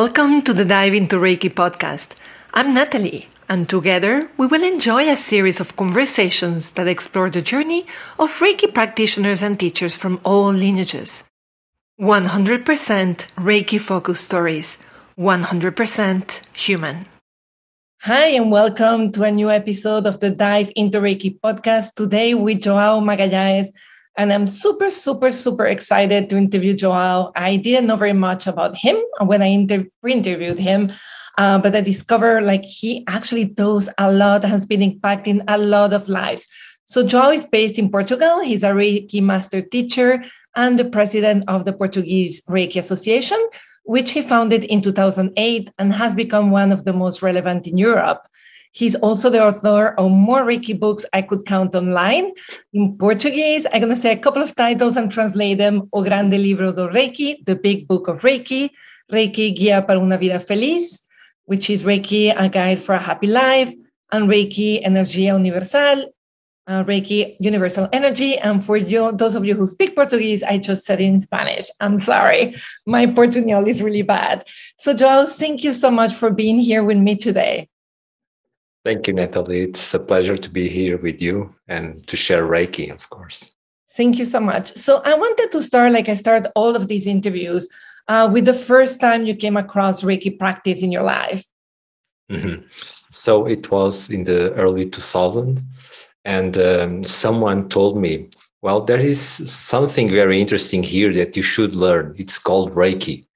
Welcome to the Dive into Reiki podcast. I'm Natalie, and together we will enjoy a series of conversations that explore the journey of Reiki practitioners and teachers from all lineages. 100% Reiki focused stories, 100% human. Hi, and welcome to a new episode of the Dive into Reiki podcast. Today with Joao Magalhães and I'm super, super, super excited to interview Joao. I didn't know very much about him when I inter- interviewed him, uh, but I discovered like he actually does a lot, has been impacting a lot of lives. So Joao is based in Portugal. He's a Reiki master teacher and the president of the Portuguese Reiki Association, which he founded in 2008 and has become one of the most relevant in Europe. He's also the author of more Reiki books I could count online. In Portuguese, I'm going to say a couple of titles and translate them. O Grande Livro do Reiki, The Big Book of Reiki, Reiki Guia para una Vida Feliz, which is Reiki, A Guide for a Happy Life, and Reiki Energia Universal, uh, Reiki Universal Energy. And for you, those of you who speak Portuguese, I just said it in Spanish. I'm sorry. My Portuguese is really bad. So, Joao, thank you so much for being here with me today. Thank you, Natalie. It's a pleasure to be here with you and to share Reiki, of course. Thank you so much. So, I wanted to start, like I start all of these interviews, uh, with the first time you came across Reiki practice in your life. Mm-hmm. So, it was in the early 2000s, and um, someone told me, Well, there is something very interesting here that you should learn. It's called Reiki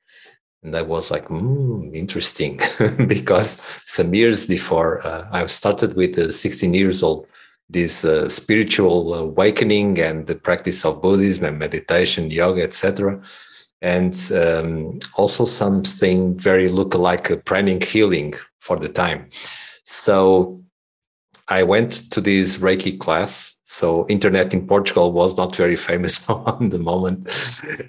and I was like, mm, interesting, because some years before uh, I started with uh, 16 years old, this uh, spiritual awakening and the practice of Buddhism and meditation, yoga, etc., and um, also something very look like a pranic healing for the time. So I went to this Reiki class. So internet in Portugal was not very famous on the moment,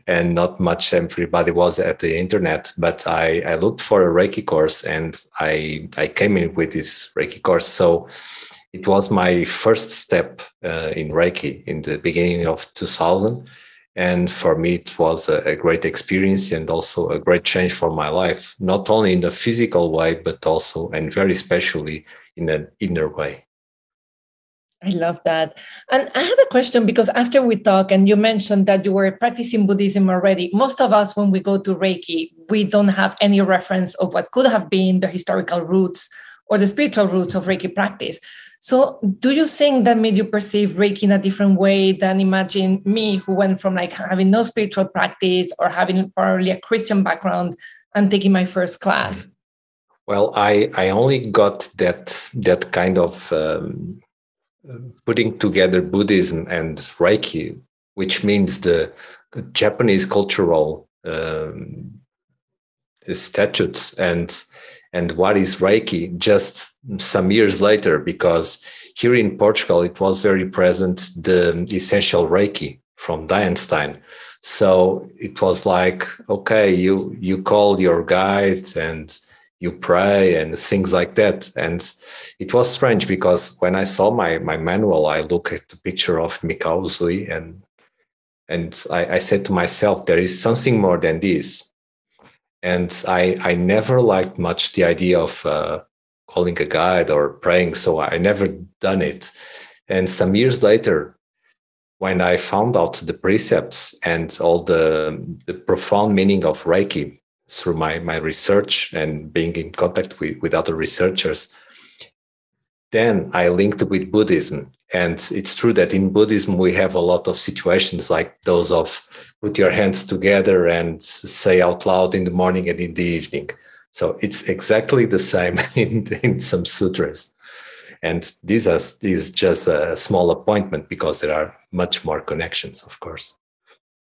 and not much everybody was at the internet. But I, I looked for a Reiki course, and I I came in with this Reiki course. So it was my first step uh, in Reiki in the beginning of 2000. And for me, it was a, a great experience and also a great change for my life, not only in a physical way, but also and very especially in an inner way. I love that. And I have a question because after we talk, and you mentioned that you were practicing Buddhism already, most of us, when we go to Reiki, we don't have any reference of what could have been the historical roots or the spiritual roots of Reiki practice. So, do you think that made you perceive Reiki in a different way than imagine me, who went from like having no spiritual practice or having probably a Christian background and taking my first class? Well, I I only got that that kind of um, putting together Buddhism and Reiki, which means the Japanese cultural um, statutes and and what is Reiki just some years later, because here in Portugal it was very present the essential Reiki from Diane Stein. So it was like, okay, you you call your guide and you pray and things like that. And it was strange because when I saw my my manual, I look at the picture of Usui and and I, I said to myself, there is something more than this. And I I never liked much the idea of uh, calling a guide or praying, so I never done it. And some years later, when I found out the precepts and all the, the profound meaning of Reiki, through my, my research and being in contact with, with other researchers. Then I linked with Buddhism. And it's true that in Buddhism, we have a lot of situations like those of put your hands together and say out loud in the morning and in the evening. So it's exactly the same in, in some sutras. And this is just a small appointment because there are much more connections, of course.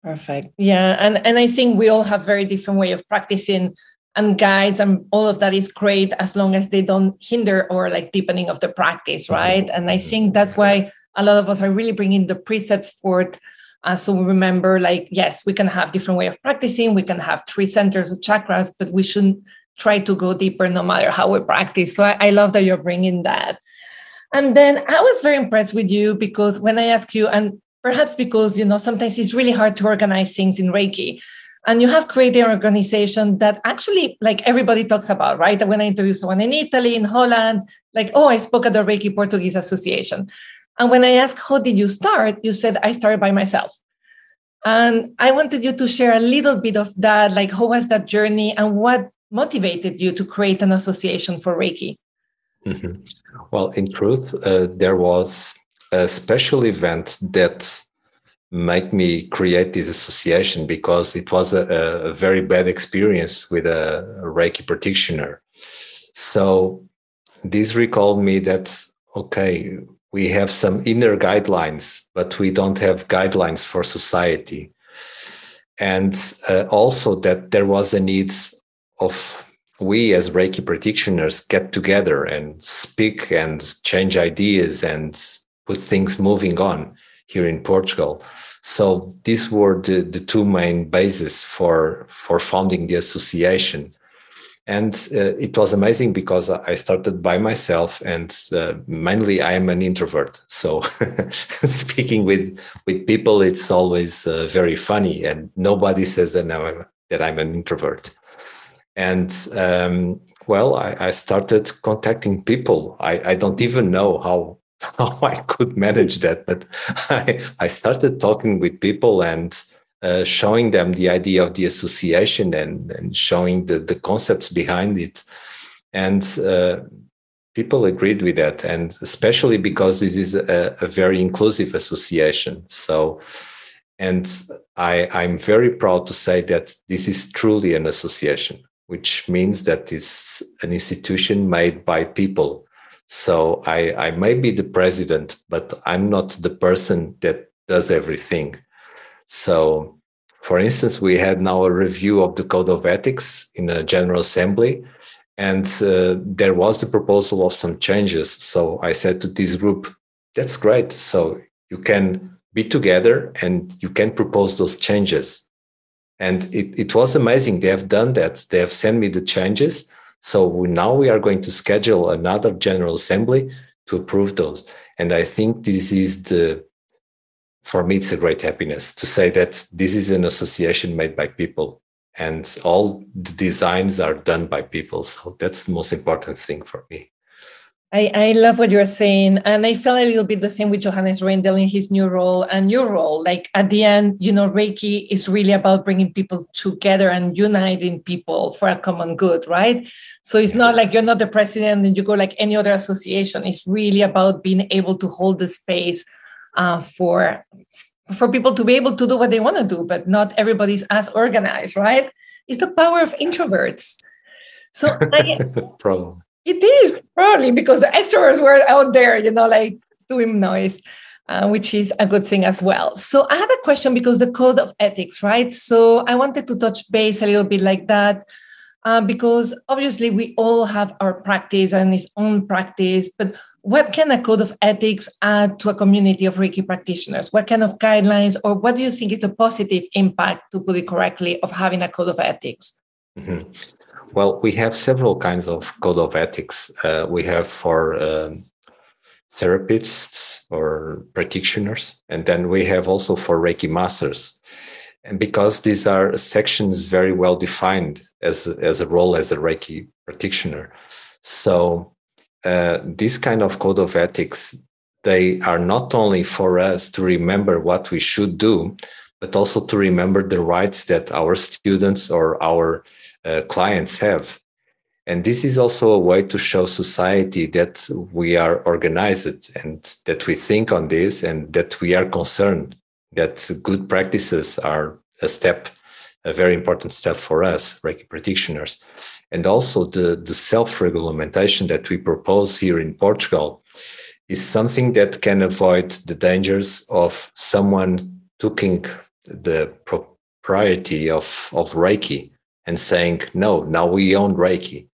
Perfect. Yeah, and and I think we all have very different way of practicing and guides and all of that is great as long as they don't hinder or like deepening of the practice, mm-hmm. right? Mm-hmm. And I think that's why a lot of us are really bringing the precepts forth. Uh, so we remember, like, yes, we can have different way of practicing. We can have three centers of chakras, but we shouldn't try to go deeper no matter how we practice. So I, I love that you're bringing that. And then I was very impressed with you because when I ask you, and perhaps because you know sometimes it's really hard to organize things in reiki. And you have created an organization that actually like everybody talks about right? When i interview someone in italy in holland like oh i spoke at the reiki portuguese association. And when i asked how did you start? you said i started by myself. And i wanted you to share a little bit of that like how was that journey and what motivated you to create an association for reiki? Mm-hmm. well in truth uh, there was a special event that made me create this association because it was a, a very bad experience with a, Reiki practitioner. So this recalled me that okay, we have some inner guidelines, but we don't have guidelines for society, and uh, also that there was a need of we as Reiki practitioners get together and speak and change ideas and put things moving on here in Portugal. So these were the, the two main bases for for founding the association. And uh, it was amazing because I started by myself, and uh, mainly I am an introvert. So speaking with with people, it's always uh, very funny, and nobody says that I'm that I'm an introvert. And um, well, I, I, started contacting people. I, I don't even know how how I could manage that. But I, I started talking with people and uh, showing them the idea of the association and, and showing the, the concepts behind it. And uh, people agreed with that. And especially because this is a, a very inclusive association. So, and I, I'm very proud to say that this is truly an association, which means that it's an institution made by people so I, I may be the president, but I'm not the person that does everything. So, for instance, we had now a review of the code of ethics in a general assembly, and uh, there was the proposal of some changes. So I said to this group, "That's great. So you can be together and you can propose those changes." And it, it was amazing. They have done that. They have sent me the changes so now we are going to schedule another general assembly to approve those. And I think this is the, for me, it's a great happiness to say that this is an association made by people and all the designs are done by people. So that's the most important thing for me. I, I love what you're saying. And I felt a little bit the same with Johannes Reindel in his new role and your role. Like at the end, you know, Reiki is really about bringing people together and uniting people for a common good, right? So it's not like you're not the president and you go like any other association. It's really about being able to hold the space uh, for for people to be able to do what they want to do, but not everybody's as organized, right? It's the power of introverts. So I, problem it is probably because the extroverts were out there, you know, like doing noise, uh, which is a good thing as well. So I had a question because the code of ethics, right? So I wanted to touch base a little bit like that. Uh, because obviously we all have our practice and its own practice, but what can a code of ethics add to a community of Reiki practitioners? What kind of guidelines, or what do you think is the positive impact, to put it correctly, of having a code of ethics? Mm-hmm. Well, we have several kinds of code of ethics. Uh, we have for um, therapists or practitioners, and then we have also for Reiki masters. And because these are sections very well defined as, as a role as a Reiki practitioner. So uh, this kind of code of ethics, they are not only for us to remember what we should do, but also to remember the rights that our students or our uh, clients have. And this is also a way to show society that we are organized and that we think on this and that we are concerned that good practices are a step, a very important step for us, Reiki practitioners. And also the, the self-regulation that we propose here in Portugal is something that can avoid the dangers of someone taking the propriety of, of Reiki and saying, no, now we own Reiki.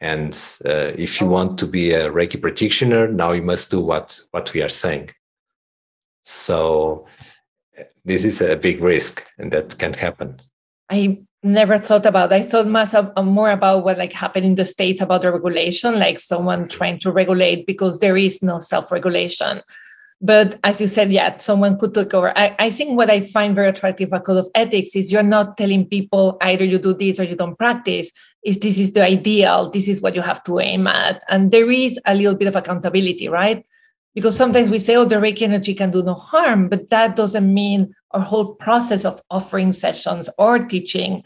And uh, if you want to be a Reiki practitioner, now you must do what, what we are saying. So this is a big risk and that can happen. I never thought about i thought much more about what like happened in the states about the regulation like someone trying to regulate because there is no self-regulation But as you said, yeah, someone could take over. I, I think what I find very attractive about code of ethics is you're not telling people either you do this or you don't practice. Is this is the ideal? This is what you have to aim at, and there is a little bit of accountability, right? Because sometimes we say, "Oh, the Reiki energy can do no harm," but that doesn't mean our whole process of offering sessions or teaching,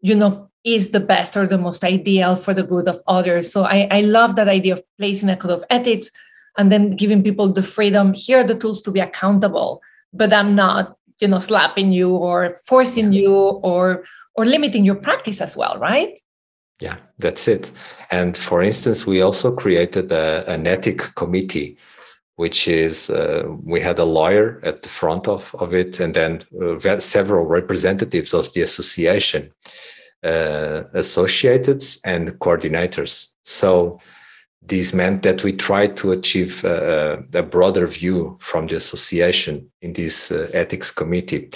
you know, is the best or the most ideal for the good of others. So I, I love that idea of placing a code of ethics and then giving people the freedom here are the tools to be accountable but i'm not you know slapping you or forcing you or or limiting your practice as well right? Yeah that's it. And for instance we also created a, an ethic committee which is uh, we had a lawyer at the front of, of it and then uh, several representatives of the association uh, associates and coordinators. So this meant that we tried to achieve uh, a broader view from the association in this uh, ethics committee.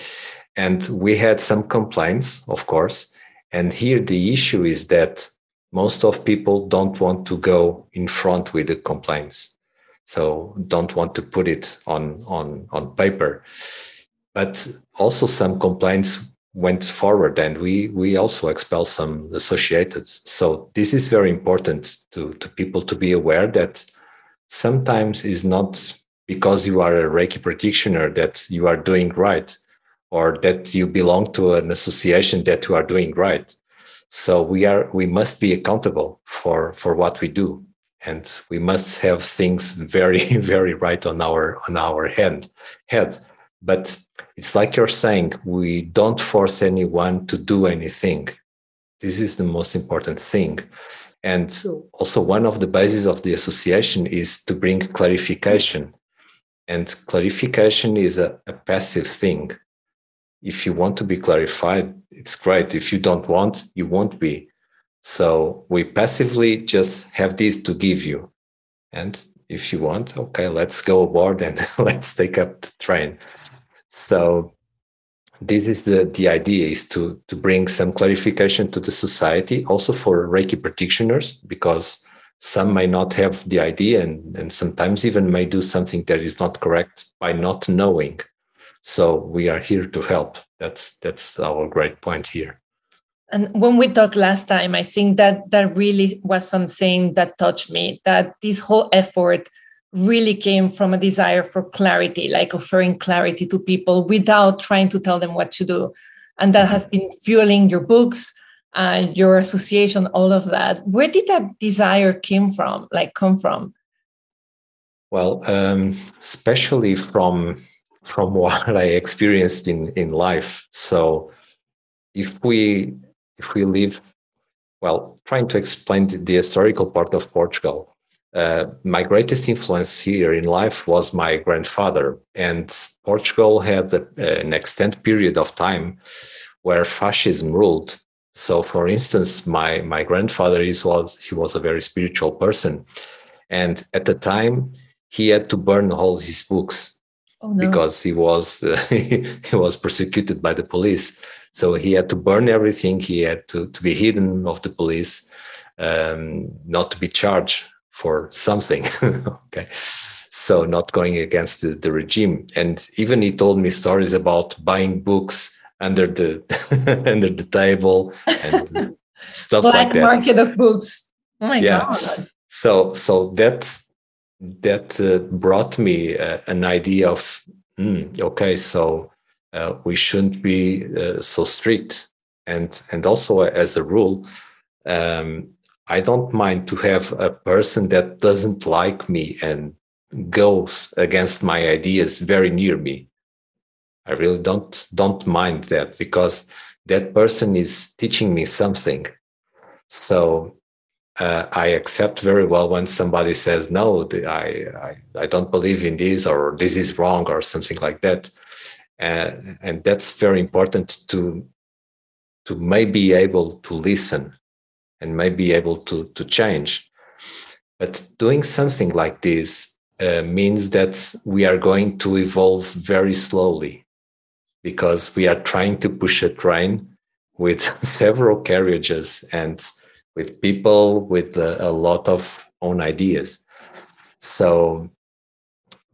And we had some complaints, of course. And here the issue is that most of people don't want to go in front with the complaints. So don't want to put it on, on, on paper. But also some complaints went forward and we we also expel some associated so this is very important to to people to be aware that sometimes is not because you are a reiki practitioner that you are doing right or that you belong to an association that you are doing right. So we are we must be accountable for for what we do and we must have things very very right on our on our head head but it's like you're saying, we don't force anyone to do anything. This is the most important thing. And also, one of the bases of the association is to bring clarification. And clarification is a, a passive thing. If you want to be clarified, it's great. If you don't want, you won't be. So we passively just have this to give you. And if you want, okay, let's go aboard and let's take up the train. So this is the, the idea is to, to bring some clarification to the society, also for Reiki practitioners, because some may not have the idea and, and sometimes even may do something that is not correct by not knowing. So we are here to help. That's that's our great point here. And when we talked last time, I think that that really was something that touched me. That this whole effort really came from a desire for clarity, like offering clarity to people without trying to tell them what to do. And that has been fueling your books, uh, your association, all of that. Where did that desire came from, like come from? Well, um, especially from from what I experienced in in life. So, if we if we live, well, trying to explain the, the historical part of Portugal, uh, my greatest influence here in life was my grandfather. And Portugal had a, an extended period of time where fascism ruled. So, for instance, my my grandfather is, was he was a very spiritual person, and at the time he had to burn all his books oh, no. because he was uh, he was persecuted by the police. So he had to burn everything. He had to to be hidden of the police, um, not to be charged for something. okay. So not going against the, the, regime. And even he told me stories about buying books under the under the table and stuff Black like that. market of books. Oh my yeah. god. So so that that uh, brought me uh, an idea of mm, okay, so uh, we shouldn't be uh, so strict, and and also as a rule, um, I don't mind to have a person that doesn't like me and goes against my ideas very near me. I really don't don't mind that because that person is teaching me something. So uh, I accept very well when somebody says no, I, I I don't believe in this or this is wrong or something like that, uh, and that's very important to to maybe able to listen and may be able to, to change. But doing something like this uh, means that we are going to evolve very slowly because we are trying to push a train with several carriages and with people with a, a lot of own ideas. So,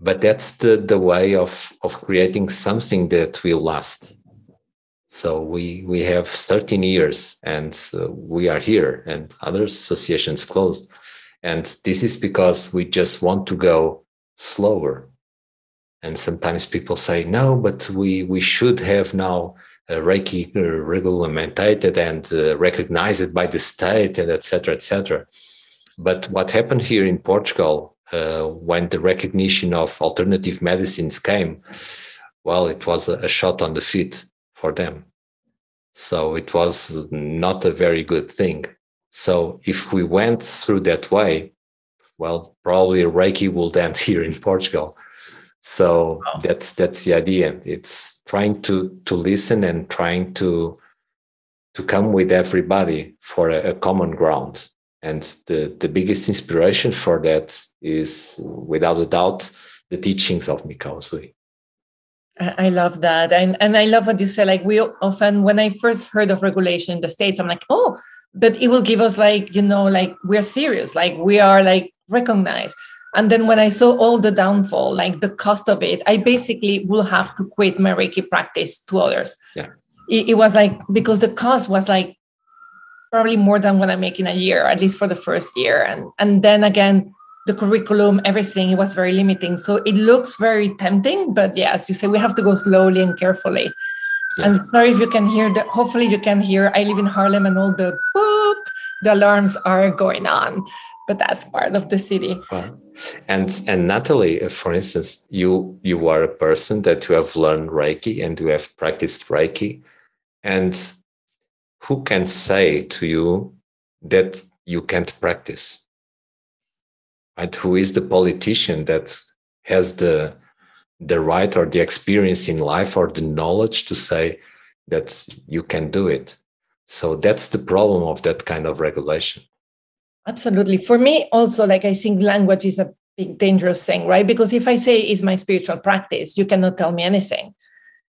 but that's the the way of of creating something that will last. So we we have 13 years and uh, we are here and other associations closed. And this is because we just want to go slower. And sometimes people say no but we we should have now reiki uh, regulated and uh, recognized by the state and etc etc but what happened here in portugal uh, when the recognition of alternative medicines came, well, it was a, a shot on the feet for them. So it was not a very good thing. So if we went through that way, well, probably Reiki will end here in Portugal. So wow. that's that's the idea. It's trying to to listen and trying to to come with everybody for a, a common ground and the, the biggest inspiration for that is, without a doubt, the teachings of Mikao Usui. I love that. And, and I love what you say. Like, we often, when I first heard of regulation in the States, I'm like, oh, but it will give us, like, you know, like we're serious, like we are like recognized. And then when I saw all the downfall, like the cost of it, I basically will have to quit my Reiki practice to others. Yeah. It, it was like, because the cost was like probably more than what I make in a year, at least for the first year. And and then again, the curriculum, everything, it was very limiting. So it looks very tempting, but yeah, as you say, we have to go slowly and carefully. Yes. And sorry if you can hear the hopefully you can hear I live in Harlem and all the boop, the alarms are going on. But that's part of the city. Wow. And and Natalie, for instance, you you are a person that you have learned Reiki and you have practiced Reiki. And who can say to you that you can't practice? Right? Who is the politician that has the the right or the experience in life or the knowledge to say that you can do it? So that's the problem of that kind of regulation. Absolutely. For me, also, like I think language is a big dangerous thing, right? Because if I say is my spiritual practice, you cannot tell me anything.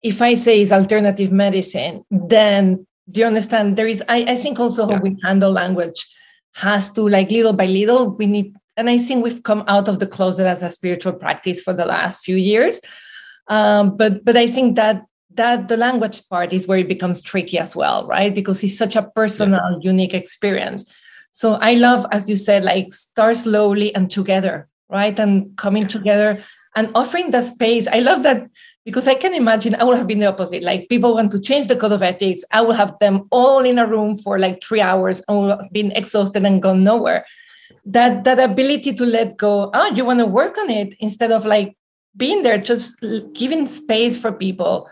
If I say is alternative medicine, then do you understand there is i, I think also yeah. how we handle language has to like little by little we need and i think we've come out of the closet as a spiritual practice for the last few years um, but but i think that that the language part is where it becomes tricky as well right because it's such a personal yeah. unique experience so i love as you said like start slowly and together right and coming together and offering the space i love that because I can imagine I would have been the opposite. Like people want to change the code of ethics. I will have them all in a room for like three hours and will have been exhausted and gone nowhere. That that ability to let go, oh, you want to work on it instead of like being there, just giving space for people.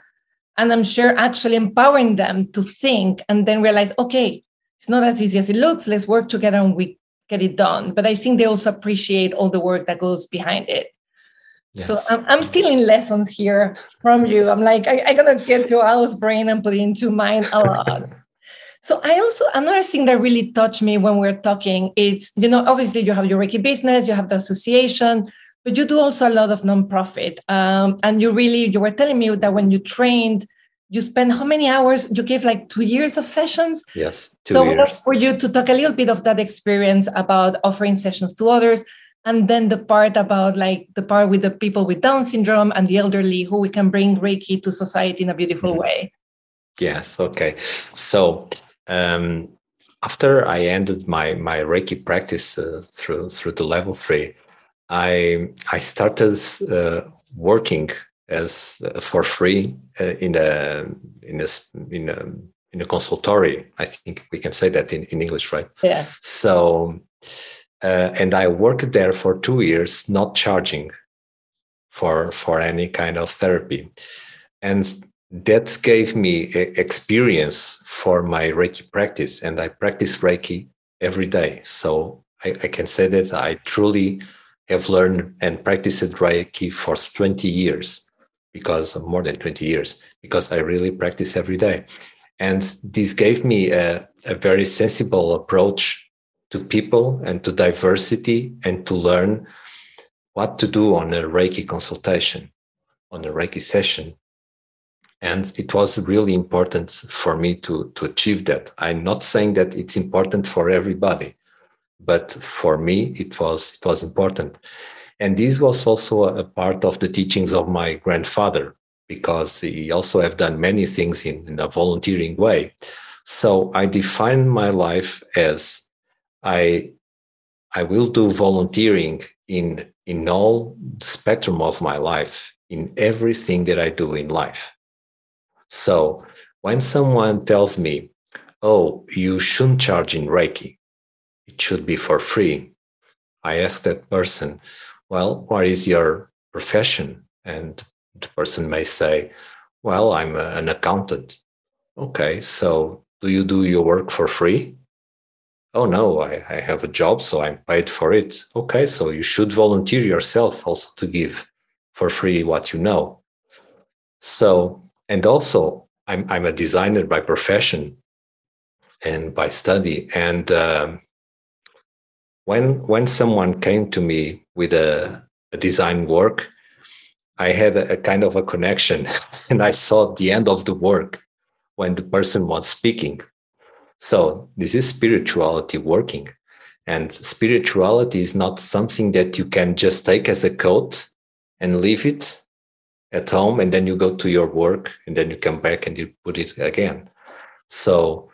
And I'm sure actually empowering them to think and then realize, okay, it's not as easy as it looks. Let's work together and we get it done. But I think they also appreciate all the work that goes behind it. Yes. So I'm, I'm still in lessons here from you. I'm like, I, going to get to Al's brain and put it into mine a lot. so I also, another thing that really touched me when we're talking, it's, you know, obviously you have your Reiki business, you have the association, but you do also a lot of nonprofit. Um, and you really, you were telling me that when you trained, you spent how many hours? You gave like two years of sessions. Yes, two so years. For you to talk a little bit of that experience about offering sessions to others, and then the part about like the part with the people with down syndrome and the elderly who we can bring reiki to society in a beautiful mm-hmm. way yes okay so um, after i ended my my reiki practice uh, through through the level 3 i i started uh, working as uh, for free uh, in a in a in a in a consultory. I think we can say that in, in english right? Yeah. So uh, and I worked there for two years, not charging for for any kind of therapy, and that gave me experience for my Reiki practice, and I practice Reiki every day. So I, I can say that I truly have learned and practiced Reiki for 20 years, because more than 20 years, because I really practice every day. And this gave me a, a very sensible approach to people and to diversity and to learn what to do on a Reiki consultation, on a Reiki session. And it was really important for me to, to achieve that. I'm not saying that it's important for everybody, but for me it was it was important. And this was also a part of the teachings of my grandfather, because he also have done many things in, in a volunteering way. So I define my life as I I will do volunteering in in all the spectrum of my life, in everything that I do in life. So when someone tells me, "Oh, you shouldn't charge in Reiki," it should be for free. I ask that person, "Well, what is your profession?" And the person may say, "Well, I'm an accountant." Okay, so do you do your work for free? oh no I, I have a job so i'm paid for it okay so you should volunteer yourself also to give for free what you know so and also i'm, I'm a designer by profession and by study and um, when when someone came to me with a, a design work i had a, a kind of a connection and i saw the end of the work when the person was speaking so this is spirituality working. And spirituality is not something that you can just take as a coat and leave it at home and then you go to your work and then you come back and you put it again. So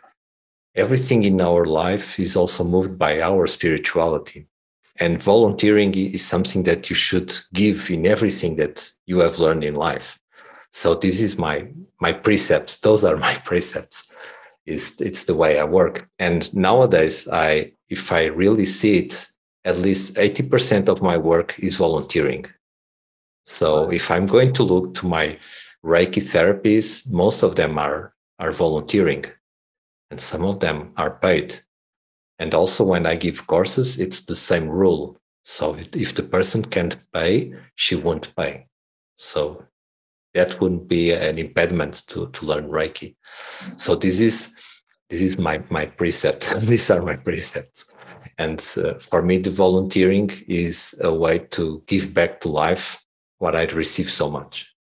everything in our life is also moved by our spirituality. And volunteering is something that you should give in everything that you have learned in life. So this is my my precepts. Those are my precepts is it's the way I work. And nowadays, I if I really see it, at least 80% of my work is volunteering. So if I'm going to look to my Reiki therapies, most of them are are volunteering, and some of them are paid. And also when I give courses, it's the same rule. So if the person can't pay, she won't pay. So that wouldn't be an impediment to, to learn Reiki. So this is this is my my precept. These are my precepts. And uh, for me, the volunteering is a way to give back to life what I'd received so much.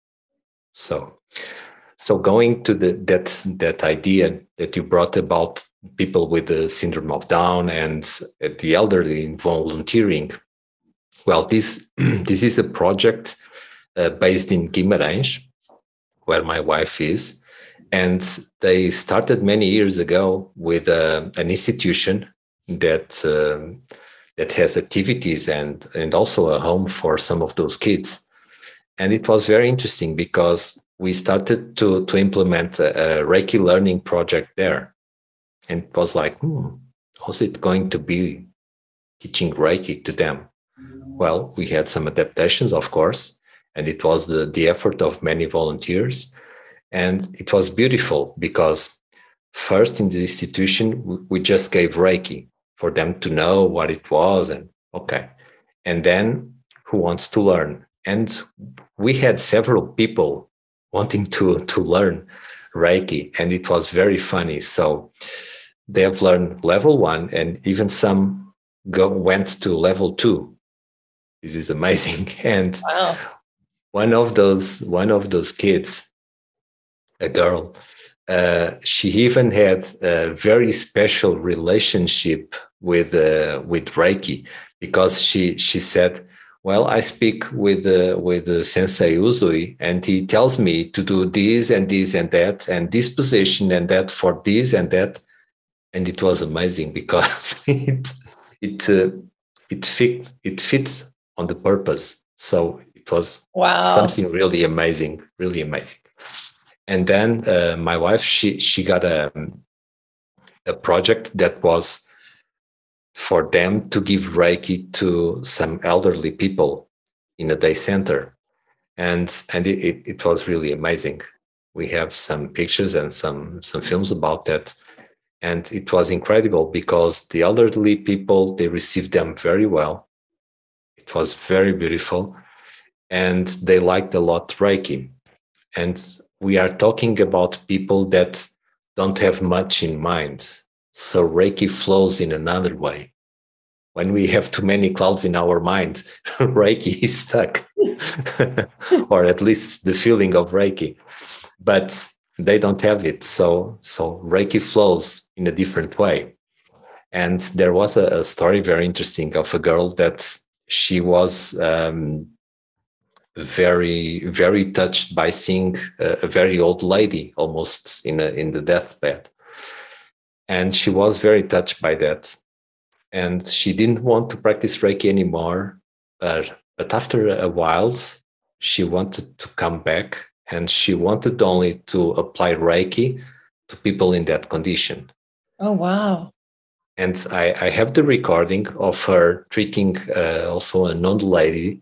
So, so going to the that that idea that you brought about people with the syndrome of Down and the elderly in volunteering. Well, this this is a project uh, based in Guimarães, where my wife is, and they started many years ago with uh, an institution that um, that has activities and and also a home for some of those kids and it was very interesting because we started to to implement a, a reiki learning project there and was like hmm, how's it going to be teaching reiki to them well we had some adaptations of course and it was the the effort of many volunteers and it was beautiful because first in the institution, we just gave Reiki for them to know what it was and okay. And then who wants to learn? And we had several people wanting to, to learn Reiki, and it was very funny. So they have learned level one, and even some go went to level two. This is amazing. And wow. one of those one of those kids a girl. Uh, she even had a very special relationship with uh, with Reiki because she she said, "Well, I speak with uh, with uh, Sensei Usui, and he tells me to do this and this and that and this position and that for this and that." And it was amazing because it it uh, it fit it fit on the purpose. So it was wow. something really amazing, really amazing and then uh, my wife she she got a a project that was for them to give reiki to some elderly people in a day center and and it, it, it was really amazing we have some pictures and some some films about that and it was incredible because the elderly people they received them very well it was very beautiful and they liked a lot reiki and we are talking about people that don't have much in mind. So Reiki flows in another way. When we have too many clouds in our mind, Reiki is stuck, or at least the feeling of Reiki. But they don't have it. So, so Reiki flows in a different way. And there was a, a story very interesting of a girl that she was um, very very touched by seeing a, a, very old lady almost in a, in the deathbed and she was very touched by that and she didn't want to practice reiki anymore but but after a while she wanted to come back and she wanted only to apply reiki to people in that condition oh wow and I, I have the recording of her treating uh, also an old lady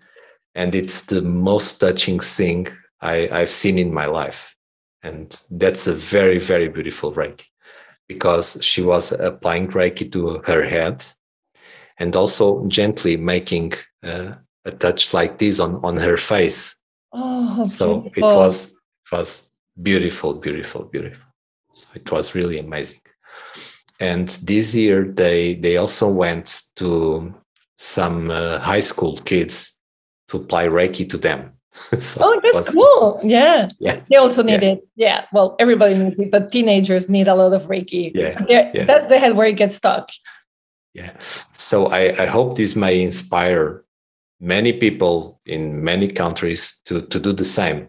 and it's the most touching thing I, I've seen in my life. And that's a very, very beautiful Reiki because she was applying Reiki to her head and also gently making uh, a touch like this on, on her face. Oh, so beautiful. it was it was beautiful, beautiful, beautiful. So it was really amazing. And this year they they also went to some uh, high school kids to apply Reiki to them. so oh, that's was, cool. Yeah. Yeah. They also need yeah. it. Yeah. Well, everybody needs it, but teenagers need a lot of Reiki. Yeah. yeah. That's the head where it gets stuck. Yeah. So I, I hope this may inspire many people in many countries to, to do the same,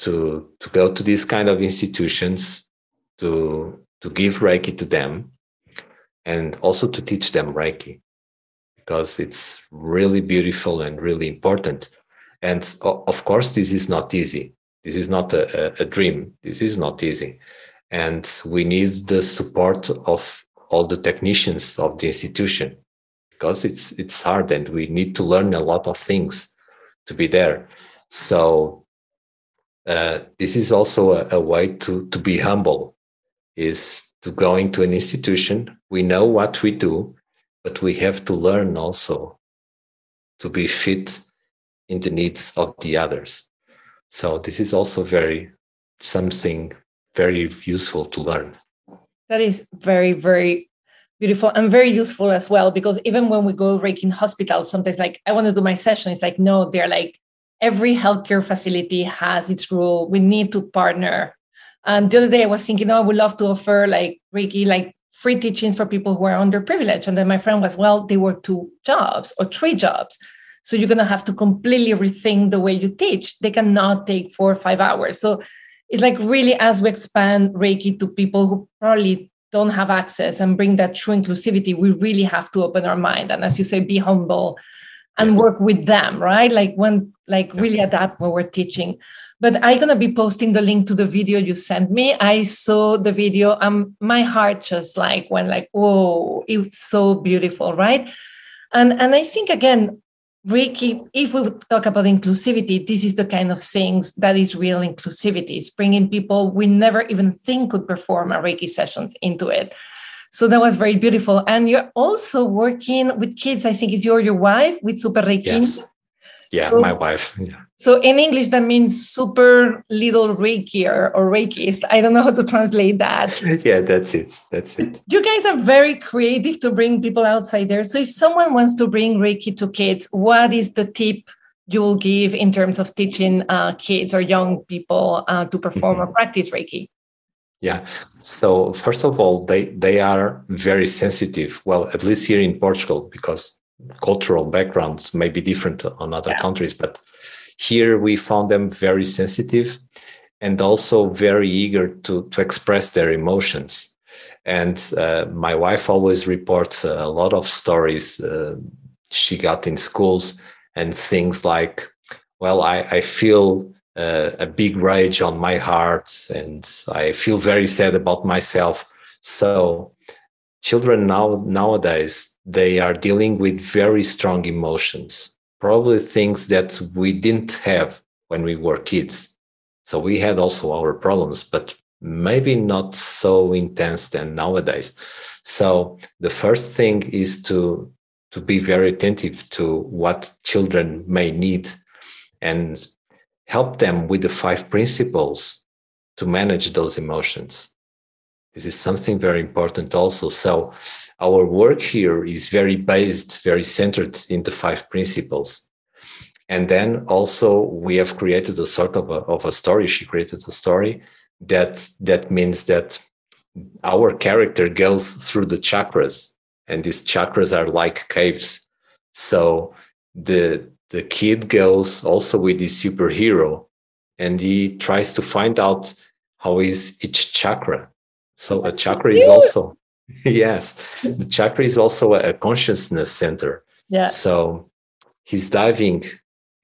to, to go to these kind of institutions, to, to give Reiki to them, and also to teach them Reiki because it's really beautiful and really important. And of course, this is not easy. This is not a, a dream. This is not easy. And we need the support of all the technicians of the institution because it's it's hard and we need to learn a lot of things to be there. So uh, this is also a, a way to to be humble, is to go into an institution. We know what we do, but we have to learn also to be fit in the needs of the others so this is also very something very useful to learn that is very very beautiful and very useful as well because even when we go like in hospitals sometimes like i want to do my session it's like no they're like every healthcare facility has its rule we need to partner and the other day i was thinking oh i would love to offer like reiki like free teachings for people who are underprivileged. And then my friend was, well, they work two jobs or three jobs. So you're going to have to completely rethink the way you teach. They cannot take four or five hours. So it's like really as we expand Reiki to people who probably don't have access and bring that true inclusivity, we really have to open our mind. And as you say, be humble and work with them, right? Like when, like really adapt what we're teaching but i'm going to be posting the link to the video you sent me i saw the video um my heart just like went like oh it's so beautiful right and and i think again Reiki, if we talk about inclusivity, this is the kind of things that is real inclusivity. It's bringing people we never even think could perform a Reiki sessions into it. So that was very beautiful. And you're also working with kids. I think is your your wife with Super Reiki. Yes. Yeah, so, my wife. Yeah. So in English, that means super little Reikier or Reikist. I don't know how to translate that. yeah, that's it. That's it. You guys are very creative to bring people outside there. So if someone wants to bring Reiki to kids, what is the tip you'll give in terms of teaching uh, kids or young people uh, to perform mm-hmm. or practice Reiki? Yeah. So first of all, they they are very sensitive. Well, at least here in Portugal, because cultural backgrounds may be different on other yeah. countries, but here we found them very sensitive and also very eager to, to express their emotions. And uh, my wife always reports a lot of stories uh, she got in schools and things like, well, I, I feel uh, a big rage on my heart and I feel very sad about myself. So children now nowadays they are dealing with very strong emotions, probably things that we didn't have when we were kids. So we had also our problems, but maybe not so intense than nowadays. So the first thing is to to be very attentive to what children may need and help them with the five principles to manage those emotions. This is something very important also. So our work here is very based, very centered in the five principles. And then also we have created a sort of a, of a story. She created a story that that means that our character goes through the chakras, and these chakras are like caves. So the the kid goes also with the superhero and he tries to find out how is each chakra so a chakra is also yes the chakra is also a consciousness center. Yeah. So he's diving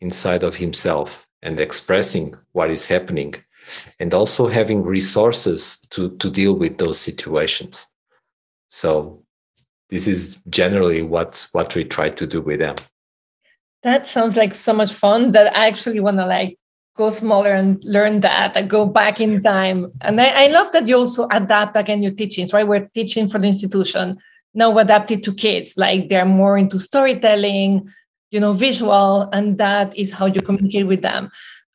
inside of himself and expressing what is happening and also having resources to to deal with those situations. So this is generally what what we try to do with them. That sounds like so much fun that i actually want to like go smaller and learn that and go back in time. And I, I love that you also adapt again your teachings right? We're teaching for the institution now adapted to kids like they're more into storytelling you know visual and that is how you communicate with them.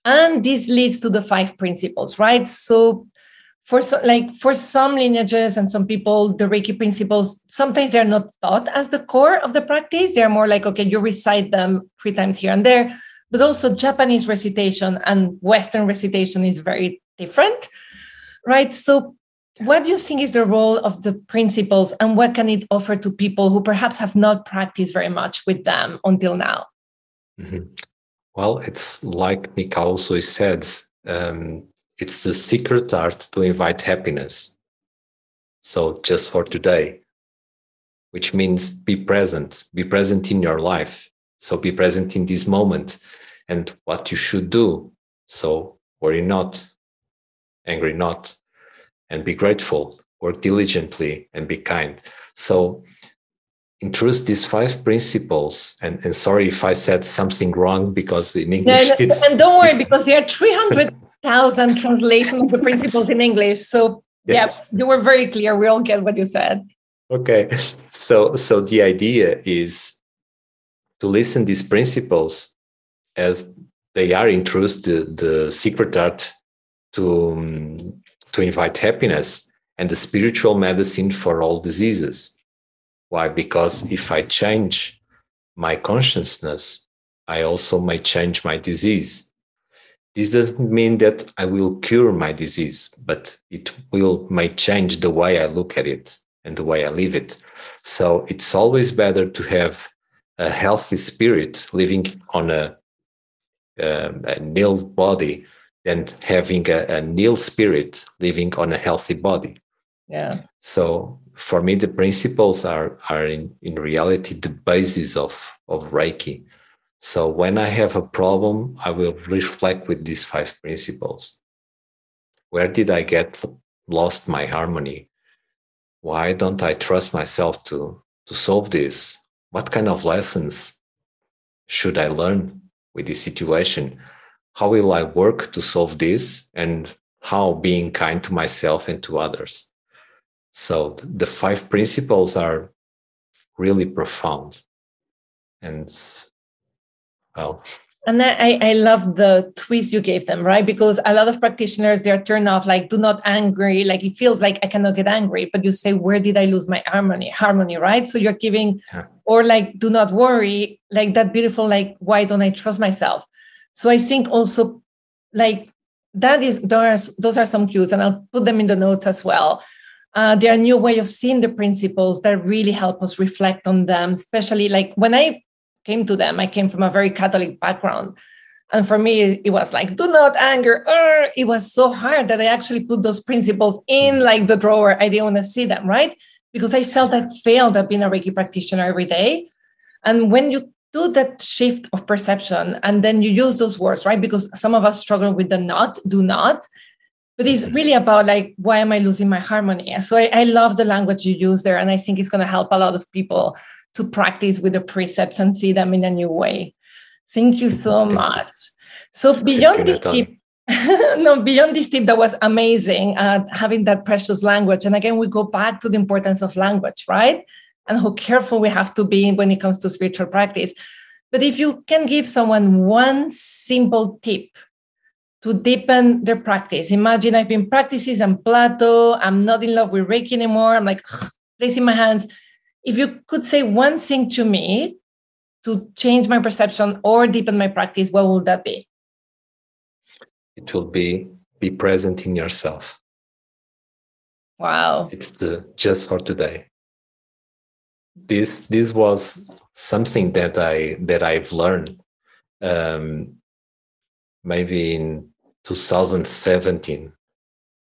And this leads to the five principles right? So for so, like for some lineages and some people the reiki principles sometimes they're not taught as the core of the practice. They're more like okay you recite them three times here and there but also japanese recitation and western recitation is very different right so what do you think is the role of the principles and what can it offer to people who perhaps have not practiced very much with them until now? Mm-hmm. Well, it's like Mika also said, um, it's the secret art to invite happiness. So, just for today, which means be present, be present in your life. So, be present in this moment and what you should do. So, worry not, angry not, and be grateful, work diligently, and be kind. So, introduce these five principles. And, and sorry if I said something wrong because in English. No, no, and don't worry because there are 300,000 translations of the principles in English. So, yes. yeah, you were very clear. We all get what you said. Okay. So, so the idea is to listen these principles as they are introduced the, the secret art to um, to invite happiness and the spiritual medicine for all diseases. Why? Because if I change my consciousness, I also may change my disease. This doesn't mean that I will cure my disease, but it will may change the way I look at it and the way I live it. So it's always better to have a healthy spirit living on a, um, a nil body than having a, a nil spirit living on a healthy body. Yeah. So for me, the principles are are in, in reality the basis of of Reiki. So when I have a problem, I will reflect with these five principles. Where did I get lost my harmony? Why don't I trust myself to to solve this? What kind of lessons should I learn with this situation? how will I work to solve this and how being kind to myself and to others. So the five principles are really profound. And well, and I, I love the twist you gave them, right? Because a lot of practitioners, they're turned off, like, do not angry. Like it feels like I cannot get angry. But you say, where did I lose my harmony? Harmony, right? So you're giving, yeah. or like, do not worry, like that beautiful, like, why don't I trust myself? So I think also like that is those those are some cues, and I'll put them in the notes as well. Uh, they are a new way of seeing the principles that really help us reflect on them, especially like when I came to them, I came from a very Catholic background. And for me, it was like, do not anger. It was so hard that I actually put those principles in like the drawer. I didn't want to see them, right? Because I felt I failed at being a Reiki practitioner every day. And when you do that shift of perception and then you use those words right because some of us struggle with the not do not but it's mm-hmm. really about like why am i losing my harmony so i, I love the language you use there and i think it's going to help a lot of people to practice with the precepts and see them in a new way thank you so thank much you. so beyond this tip no beyond this tip that was amazing uh, having that precious language and again we go back to the importance of language right and how careful we have to be when it comes to spiritual practice. But if you can give someone one simple tip to deepen their practice, imagine I've been practicing some Plato. I'm not in love with Reiki anymore, I'm like placing my hands. If you could say one thing to me to change my perception or deepen my practice, what would that be? It will be be present in yourself. Wow. It's the just for today this this was something that I that I've learned um, maybe in 2017.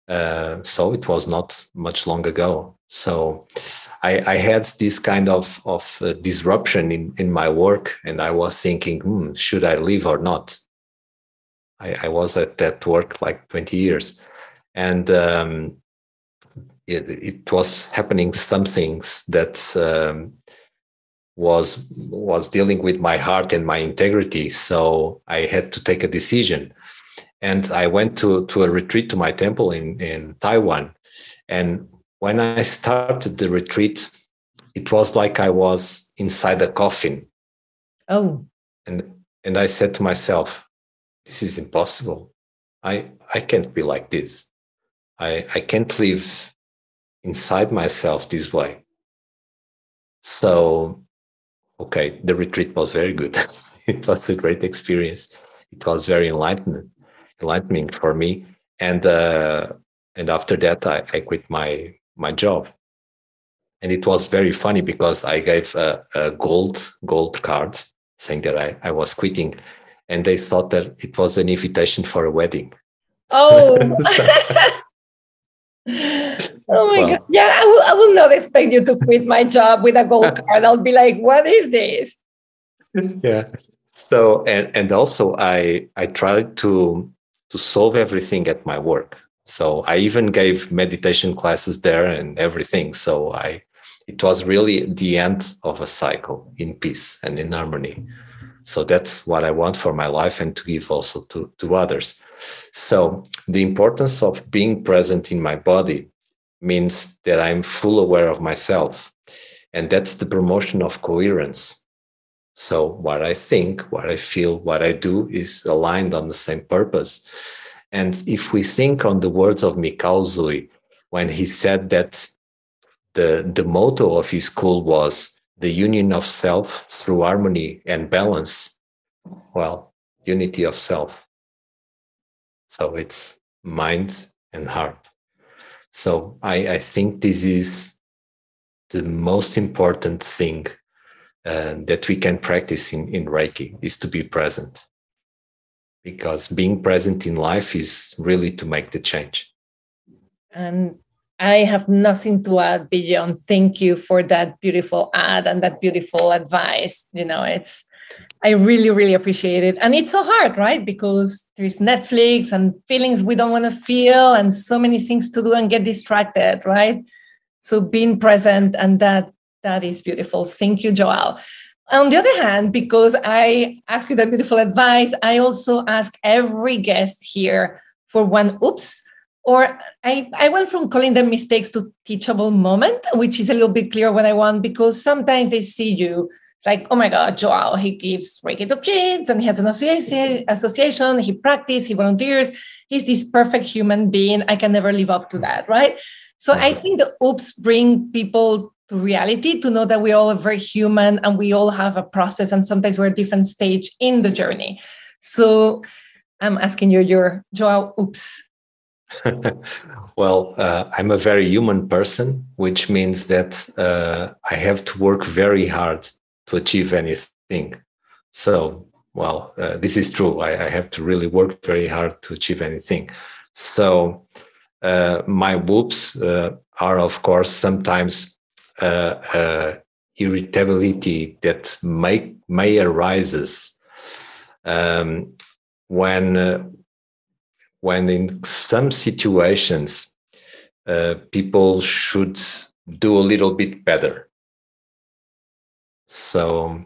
Uh, so it was not much long ago. So I, I had this kind of of uh, disruption in in my work, and I was thinking, hmm, should I leave or not? I, I was at that work like 20 years, and um, it, it, was happening some things that um, was was dealing with my heart and my integrity. So I had to take a decision, and I went to to a retreat to my temple in in Taiwan, and when I started the retreat, it was like I was inside a coffin. Oh, and and I said to myself, this is impossible. I I can't be like this. I I can't live inside myself this way. So okay, the retreat was very good. it was a great experience. It was very enlightening, enlightening for me. And uh, and after that, I, I quit my my job. And it was very funny because I gave a, a gold gold card saying that I, I was quitting and they thought that it was an invitation for a wedding. Oh. oh my well, god! Yeah, I will. I will not expect you to quit my job with a gold card. I'll be like, "What is this?" Yeah. So and and also I I tried to to solve everything at my work. So I even gave meditation classes there and everything. So I it was really the end of a cycle in peace and in harmony. So that's what I want for my life and to give also to, to others. So the importance of being present in my body means that I'm full aware of myself. And that's the promotion of coherence. So what I think, what I feel, what I do is aligned on the same purpose. And if we think on the words of Mikao Usui, when he said that the, the motto of his school was the union of self through harmony and balance. Well, unity of self. So it's mind and heart. So I, I think this is the most important thing uh, that we can practice in, in Reiki is to be present. Because being present in life is really to make the change. And I have nothing to add beyond thank you for that beautiful ad and that beautiful advice. You know, it's I really, really appreciate it. And it's so hard, right? Because there's Netflix and feelings we don't want to feel and so many things to do and get distracted, right? So being present and that that is beautiful. Thank you, Joao. On the other hand, because I ask you that beautiful advice, I also ask every guest here for one oops or I, I went from calling them mistakes to teachable moment, which is a little bit clear what I want because sometimes they see you it's like, oh my God, Joao, he gives Reiki to kids and he has an association, association, he practices, he volunteers. He's this perfect human being. I can never live up to that, right? So I think the oops bring people to reality to know that we all are very human and we all have a process and sometimes we're at different stage in the journey. So I'm asking you your Joao oops well, uh, I'm a very human person, which means that uh, I have to work very hard to achieve anything. So, well, uh, this is true. I, I, have to really work very hard to achieve anything. So, uh, my whoops uh, are, of course, sometimes irritability that may may arises um, when when in some situations uh, people should do a little bit better. So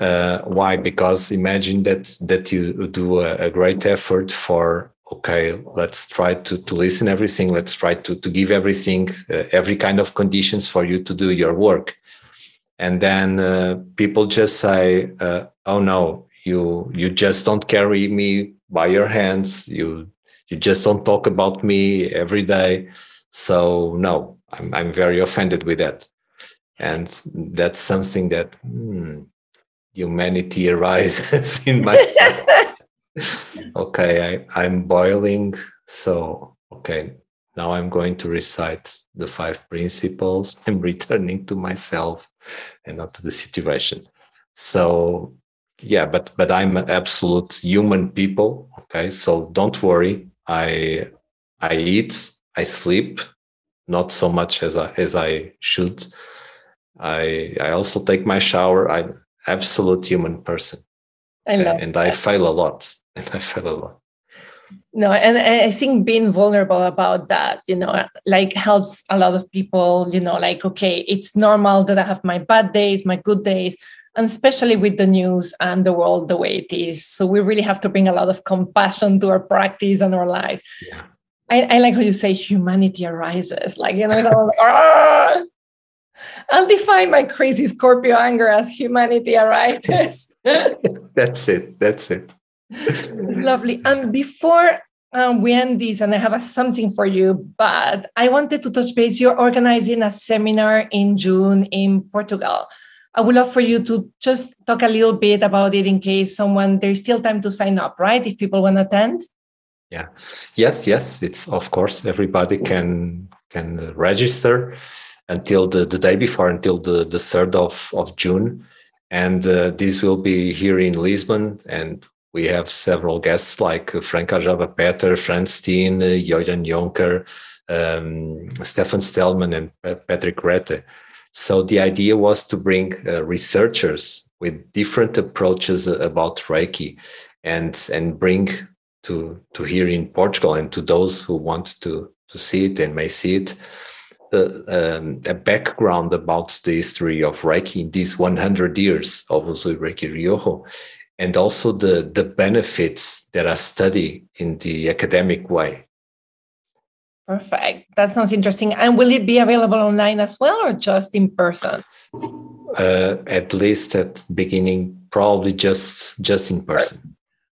uh, why? Because imagine that that you do a, a, great effort for okay, let's try to, to listen everything. Let's try to, to give everything, uh, every kind of conditions for you to do your work. And then uh, people just say, uh, oh no, you you just don't carry me by your hands you you just don't talk about me every day so no i'm, I'm very offended with that and that's something that hmm, humanity arises in myself okay I, i'm boiling so okay now I'm going to recite the five principles. I'm returning to myself and not to the situation. So yeah, but but I'm an absolute human people. Okay, so don't worry. I I eat, I sleep, not so much as I as I should. I I also take my shower. I'm absolute human person. I love and, and I fail a lot. And I fail a lot no and i think being vulnerable about that you know like helps a lot of people you know like okay it's normal that i have my bad days my good days and especially with the news and the world the way it is so we really have to bring a lot of compassion to our practice and our lives yeah. I, I like how you say humanity arises like you know like, ah! I'll define my crazy Scorpio anger as humanity arises. that's it. That's it. It's lovely. And before um, we end this, and I have a, something for you, but I wanted to touch base. You're organizing a seminar in June in Portugal. I would love for you to just talk a little bit about it in case someone there's still time to sign up, right? If people want to attend. Yeah. Yes. Yes. It's of course everybody can can register until the, the day before until the the third of of June, and uh, this will be here in Lisbon, and we have several guests like Frank Arjava Petter, Frans Stiene, Jojan Jonker, um, Stefan Stellman, and Patrick Rette. So the idea was to bring uh, researchers with different approaches about Reiki and, and bring to, to here in Portugal and to those who want to, to see it and may see it uh, um, a background about the history of Reiki in these 100 years Usui Reiki Ryoho and also the, the benefits that are studied in the academic way. Perfect. That sounds interesting. And will it be available online as well or just in person? Uh, at least at beginning, probably just just in person.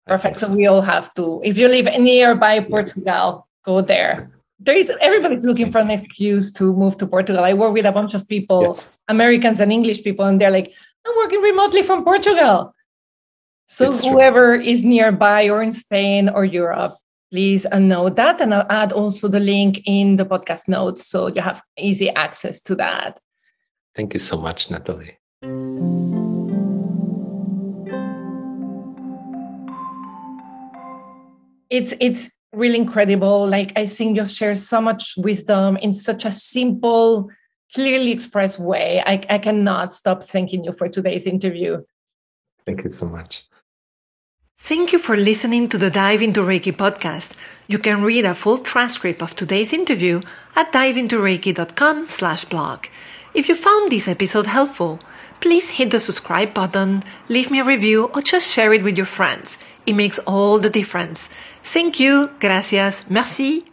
Perfect. So. so we all have to. If you live nearby Portugal, go there. There is everybody's looking for an excuse to move to Portugal. I work with a bunch of people, yes. Americans and English people, and they're like, "I'm working remotely from Portugal." So it's whoever true. is nearby or in Spain or Europe, please uh, know that. And I'll add also the link in the podcast notes so you have easy access to that. Thank you so much, Natalie. It's it's really incredible. Like I think you share so much wisdom in such a simple, clearly expressed way. I, I cannot stop thanking you for today's interview. Thank you so much. Thank you for listening to the Dive into Reiki podcast. You can read a full transcript of today's interview at diveintoreiki.com slash blog. If you found this episode helpful, please hit the subscribe button, leave me a review, or just share it with your friends. It makes all the difference. Thank you, gracias, merci,